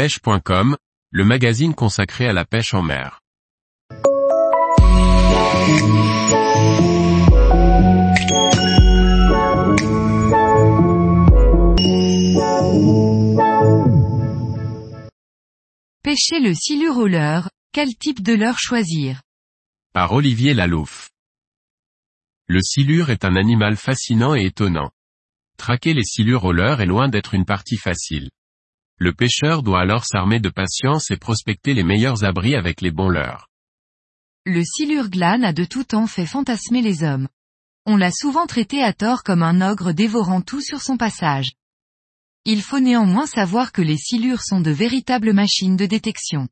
pêche.com, le magazine consacré à la pêche en mer. Pêcher le silure au leurre, quel type de leurre choisir? Par Olivier Lalouf. Le silure est un animal fascinant et étonnant. Traquer les silures au leurre est loin d'être une partie facile. Le pêcheur doit alors s'armer de patience et prospecter les meilleurs abris avec les bons leurres. Le silure glane a de tout temps fait fantasmer les hommes. On l'a souvent traité à tort comme un ogre dévorant tout sur son passage. Il faut néanmoins savoir que les silures sont de véritables machines de détection.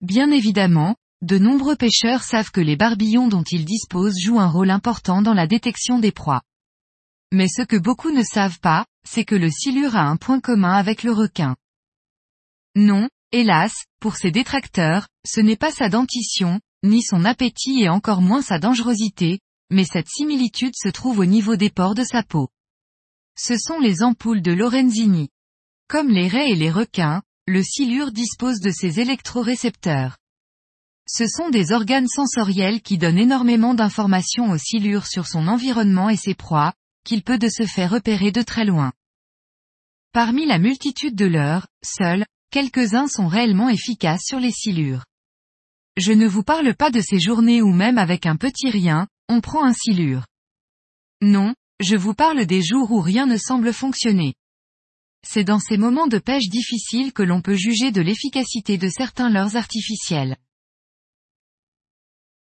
Bien évidemment, de nombreux pêcheurs savent que les barbillons dont ils disposent jouent un rôle important dans la détection des proies. Mais ce que beaucoup ne savent pas, c'est que le silure a un point commun avec le requin. Non, hélas, pour ses détracteurs, ce n'est pas sa dentition, ni son appétit et encore moins sa dangerosité, mais cette similitude se trouve au niveau des pores de sa peau. Ce sont les ampoules de Lorenzini. Comme les raies et les requins, le silure dispose de ses électrorécepteurs. Ce sont des organes sensoriels qui donnent énormément d'informations au silure sur son environnement et ses proies, qu'il peut de se faire repérer de très loin. Parmi la multitude de leurs, seuls, quelques-uns sont réellement efficaces sur les silures. Je ne vous parle pas de ces journées où même avec un petit rien, on prend un silure. Non, je vous parle des jours où rien ne semble fonctionner. C'est dans ces moments de pêche difficiles que l'on peut juger de l'efficacité de certains leurres artificiels.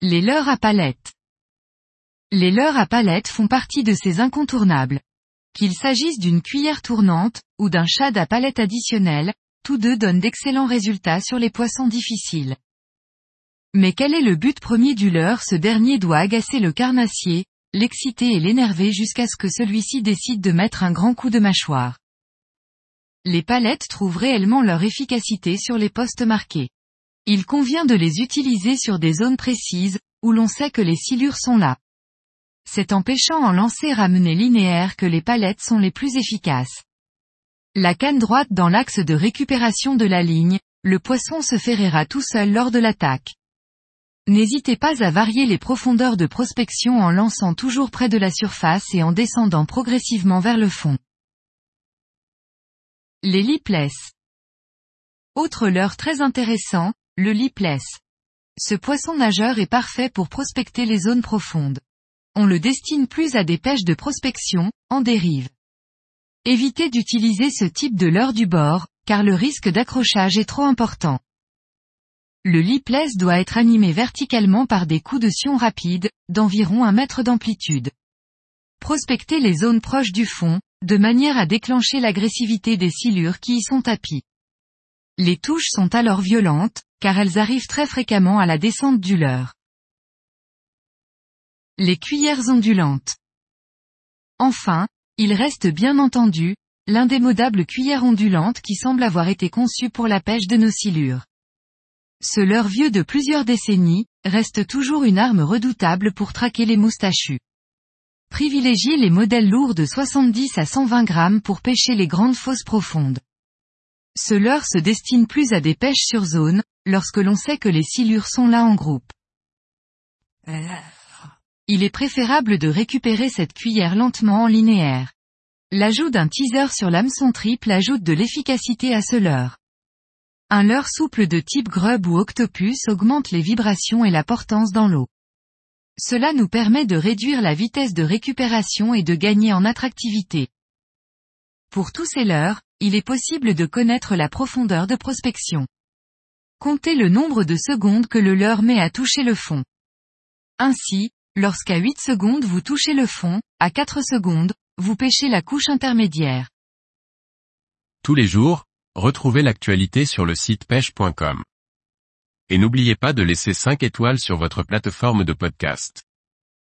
Les leurres à palettes. Les leurres à palettes font partie de ces incontournables. Qu'il s'agisse d'une cuillère tournante, ou d'un shad à palette additionnel, tous deux donnent d'excellents résultats sur les poissons difficiles. Mais quel est le but premier du leurre? Ce dernier doit agacer le carnassier, l'exciter et l'énerver jusqu'à ce que celui-ci décide de mettre un grand coup de mâchoire. Les palettes trouvent réellement leur efficacité sur les postes marqués. Il convient de les utiliser sur des zones précises, où l'on sait que les silures sont là. C'est en pêchant en lancer ramené linéaire que les palettes sont les plus efficaces. La canne droite dans l'axe de récupération de la ligne, le poisson se ferrera tout seul lors de l'attaque. N'hésitez pas à varier les profondeurs de prospection en lançant toujours près de la surface et en descendant progressivement vers le fond. Les lipless. Autre leurre très intéressant, le lipless. Ce poisson nageur est parfait pour prospecter les zones profondes on le destine plus à des pêches de prospection, en dérive. Évitez d'utiliser ce type de leurre du bord, car le risque d'accrochage est trop important. Le lipless doit être animé verticalement par des coups de sion rapides, d'environ un mètre d'amplitude. Prospectez les zones proches du fond, de manière à déclencher l'agressivité des silures qui y sont tapis. Les touches sont alors violentes, car elles arrivent très fréquemment à la descente du leurre. Les cuillères ondulantes. Enfin, il reste bien entendu, l'indémodable cuillère ondulante qui semble avoir été conçue pour la pêche de nos silures. Ce leurre vieux de plusieurs décennies, reste toujours une arme redoutable pour traquer les moustachus. Privilégiez les modèles lourds de 70 à 120 grammes pour pêcher les grandes fosses profondes. Ce leurre se destine plus à des pêches sur zone, lorsque l'on sait que les silures sont là en groupe il est préférable de récupérer cette cuillère lentement en linéaire. L'ajout d'un teaser sur l'hameçon triple ajoute de l'efficacité à ce leurre. Un leurre souple de type grub ou octopus augmente les vibrations et la portance dans l'eau. Cela nous permet de réduire la vitesse de récupération et de gagner en attractivité. Pour tous ces leurres, il est possible de connaître la profondeur de prospection. Comptez le nombre de secondes que le leurre met à toucher le fond. Ainsi, Lorsqu'à 8 secondes vous touchez le fond, à 4 secondes, vous pêchez la couche intermédiaire. Tous les jours, retrouvez l'actualité sur le site pêche.com. Et n'oubliez pas de laisser 5 étoiles sur votre plateforme de podcast.